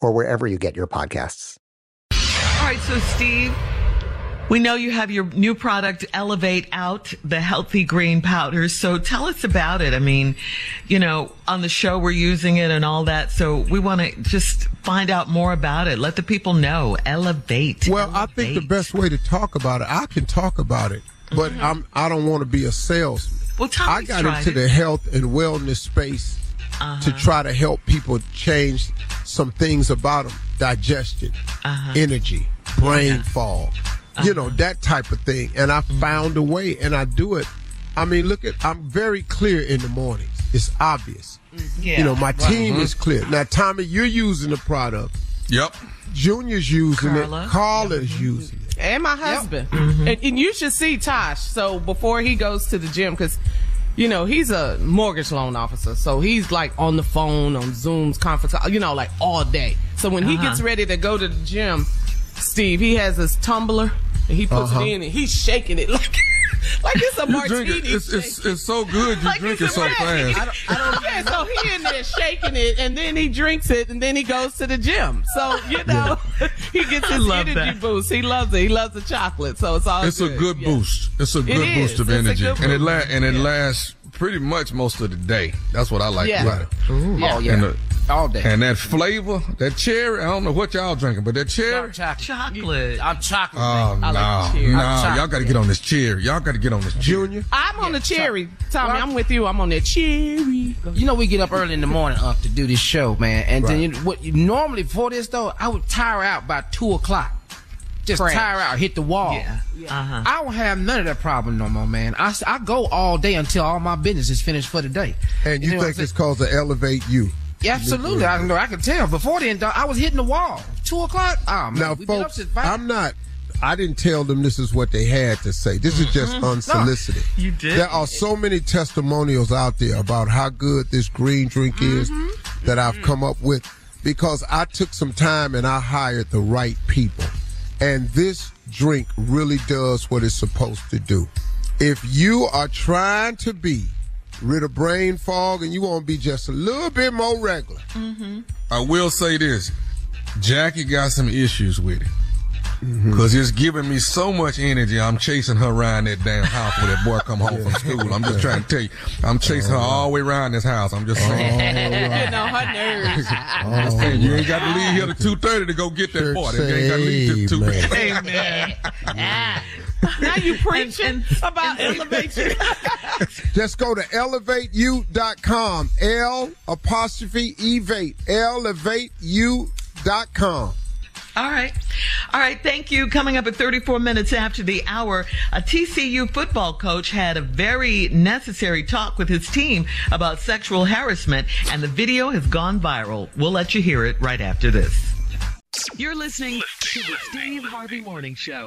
or wherever you get your podcasts. All right, so Steve, we know you have your new product, L'Evate You, the healthy green powders. So tell us about it. I mean, you know, on the show we're using it and all that. So we want to just find out more about it. Let the people know. Elevate. Well, I think the best way to talk about it, I can talk about it, but I'm I don't want to be a salesman. Mm-hmm. Well, I got into it. the health and wellness space to try to help people change some things about them: digestion, uh-huh. energy, brain fog, you uh-huh. know that type of thing. And I mm-hmm. found a way, and I do it. I mean, look at I'm very clear in the mornings. It's obvious. Yeah. You know, my team Mhm. is clear. Now, Tommy, you're using the product. Yep. Junior's using Carla. it. Carla's mm-hmm. using it. and my husband. And, and you should see Tosh. So before he goes to the gym, because you know he's a mortgage loan officer, so he's like on the phone, on Zooms, conference, call, you know, like all day. So when he Uh-huh. gets ready to go to the gym, Steve, he has his tumbler and he puts Uh-huh. it in and he's shaking it like like it's a You martini. drink it. It's, it's, it's so good. You Like drink it so a martini. fast. yeah, so he in there shaking it, and then he drinks it, and then he goes to the gym. So you know, he gets his energy that. boost. He loves it. He loves the chocolate, so it's all. It's a good Yeah. boost. It's a good is. boost of It's a energy, good and it boost. la- and it lasts pretty much most of the day. That's what I like Yeah. about it. Oh, yeah. And, the- All day. and that flavor, that cherry. I don't know what y'all drinking, but that cherry. chocolate. Chocolate. I'm chocolate. Oh man. no, I like no! I'm Y'all got to get on this cherry. Y'all got to get on this Junior. I'm on the cherry, Tommy. I'm with you. I'm on that cherry. You know, we get up early in the morning up to do this show, man. And then Right. you, what you, normally before this though, I would tire out by two o'clock. Just Crash. tire out, hit the wall. Yeah. Uh-huh. I don't have none of that problem no more, man. I, s- I go all day until all my business is finished for the day. And you know think I'm it's called to elevate you. Yeah, absolutely. I know. I can tell. Before then, I was hitting the wall. Two o'clock. Oh man, Now, we been up folks, since five. I'm not. I didn't tell them this is what they had to say. This is just mm-hmm. unsolicited. You did. There are so many testimonials out there about how good this green drink is mm-hmm. that I've mm-hmm. come up with because I took some time and I hired the right people. And this drink really does what it's supposed to do. If you are trying to be rid of brain fog and you want to be just a little bit more regular, mm-hmm. I will say this: Jackie got some issues with it. Cause it's giving me so much energy. I'm chasing her around that damn house when that boy come home from school. I'm just trying to tell you, I'm chasing her all the way around this house. I'm just saying. Getting on her nerves. I'm saying you ain't got to leave here to two thirty to go get that boy. You ain't got to leave till two. Amen. now you preaching about elevation. Just go to elevateyou.com. L apostrophe evate. Elevateyou.com. com. All right. All right. Thank you. Coming up at 34 minutes after the hour, a TCU football coach had a very necessary talk with his team about sexual harassment, and the video has gone viral. We'll let you hear it right after this. You're listening to the Steve Harvey Morning Show.